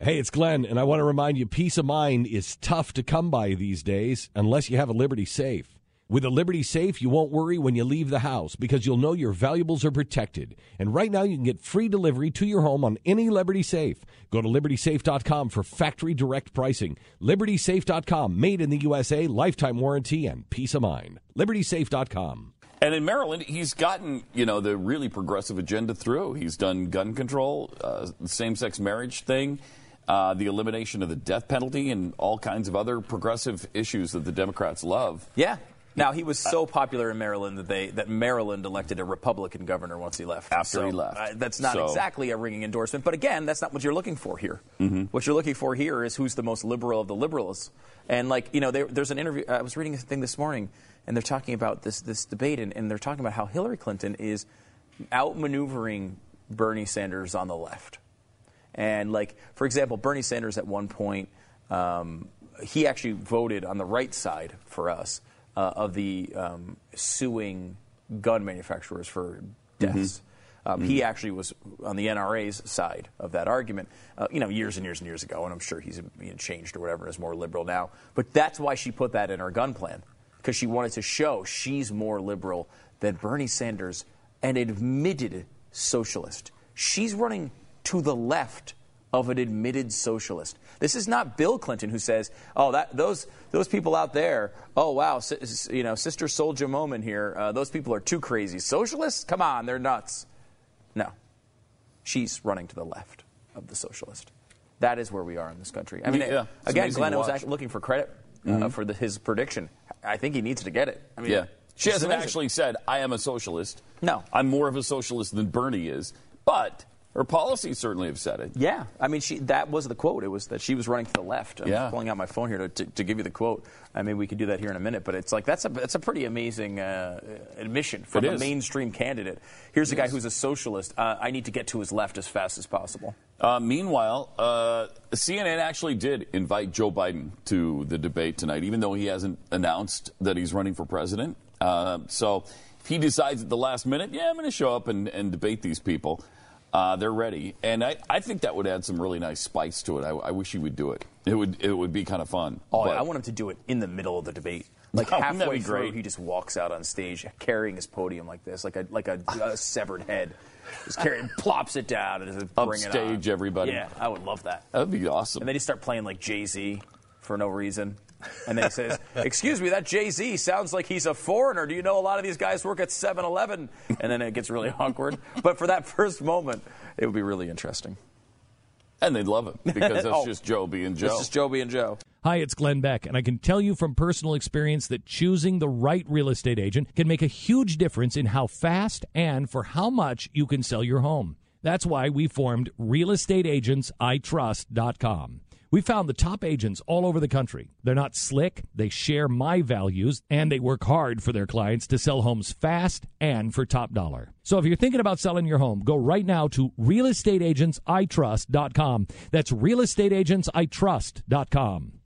Hey, it's Glenn, and I want to remind you peace of mind is tough to come by these days unless you have a Liberty Safe. With a Liberty Safe, you won't worry when you leave the house because you'll know your valuables are protected. And right now, you can get free delivery to your home on any Liberty Safe. Go to libertysafe.com for factory direct pricing. Libertysafe.com, made in the USA, lifetime warranty, and peace of mind. Libertysafe.com. And in Maryland, he's gotten you know the really progressive agenda through. He's done gun control, uh, same-sex marriage thing, uh, the elimination of the death penalty, and all kinds of other progressive issues that the Democrats love. Yeah. Now he was so popular in Maryland that they that Maryland elected a Republican governor once he left. After So, he left. uh, that's not So- exactly a ringing endorsement, but again, that's not what you're looking for here. Mm-hmm. What you're looking for here is who's the most liberal of the liberals. And like you know, there, there's an interview. I was reading a thing this morning, and they're talking about this this debate, and, and they're talking about how Hillary Clinton is outmaneuvering Bernie Sanders on the left. And like, for example, Bernie Sanders at one point, um, he actually voted on the right side for us uh, of the um, suing gun manufacturers for deaths. Um, He actually was on the NRA's side of that argument, uh, you know, years and years and years ago, and I'm sure he's you know, changed or whatever and is more liberal now. But that's why she put that in her gun plan, because she wanted to show she's more liberal than Bernie Sanders, an admitted socialist. She's running to the left of an admitted socialist. This is not Bill Clinton who says, "Oh, that those those people out there. Oh, wow, si- you know, Sister Souljah moment here. Uh, those people are too crazy. Socialists? Come on, they're nuts." No, she's running to the left of the socialist. That is where we are in this country. I mean, Yeah, again, Glenn was actually looking for credit uh, for the, his prediction. I think he needs to get it. I mean, Yeah. She hasn't amazing. actually said, I am a socialist. No. I'm more of a socialist than Bernie is. But her policies certainly have said it. Yeah, I mean, she, that was the quote. It was that she was running to the left. I'm Yeah. pulling out my phone here to, to, to give you the quote. I mean, we could do that here in a minute, but it's like that's a that's a pretty amazing uh, admission from It a is. mainstream candidate. Here's a guy who's a socialist. Uh, I need to get to his left as fast as possible. Uh, meanwhile, uh, CNN actually did invite Joe Biden to the debate tonight, even though he hasn't announced that he's running for president. Uh, so if he decides at the last minute, yeah, I'm going to show up and, and debate these people, uh, they're ready. And I, I think that would add some really nice spice to it. I, I wish he would do it. It would it would be kind of fun. Oh, But- I want him to do it in the middle of the debate. Like Oh, halfway through, great? he just walks out on stage carrying his podium like this, like a like a, a severed head. Just carry, plops it down and just bring it on. Upstage everybody. Yeah, I would love that. That would be awesome. And then he start playing like Jay Z for no reason. And then he says, Excuse me, that Jay Z sounds like he's a foreigner. Do you know a lot of these guys work at 7 Eleven? And then it gets really awkward. But for that first moment, it would be really interesting. and they'd love it because that's Oh. just Joe being Joe. It's just Joby and Joe. Hi, it's Glenn Beck, and I can tell you from personal experience that choosing the right real estate agent can make a huge difference in how fast and for how much you can sell your home. That's why we formed realestateagentsitrust.com. We found the top agents all over the country. They're not slick, they share my values, and they work hard for their clients to sell homes fast and for top dollar. So if you're thinking about selling your home, go right now to realestateagentsitrust.com. That's realestateagentsitrust.com.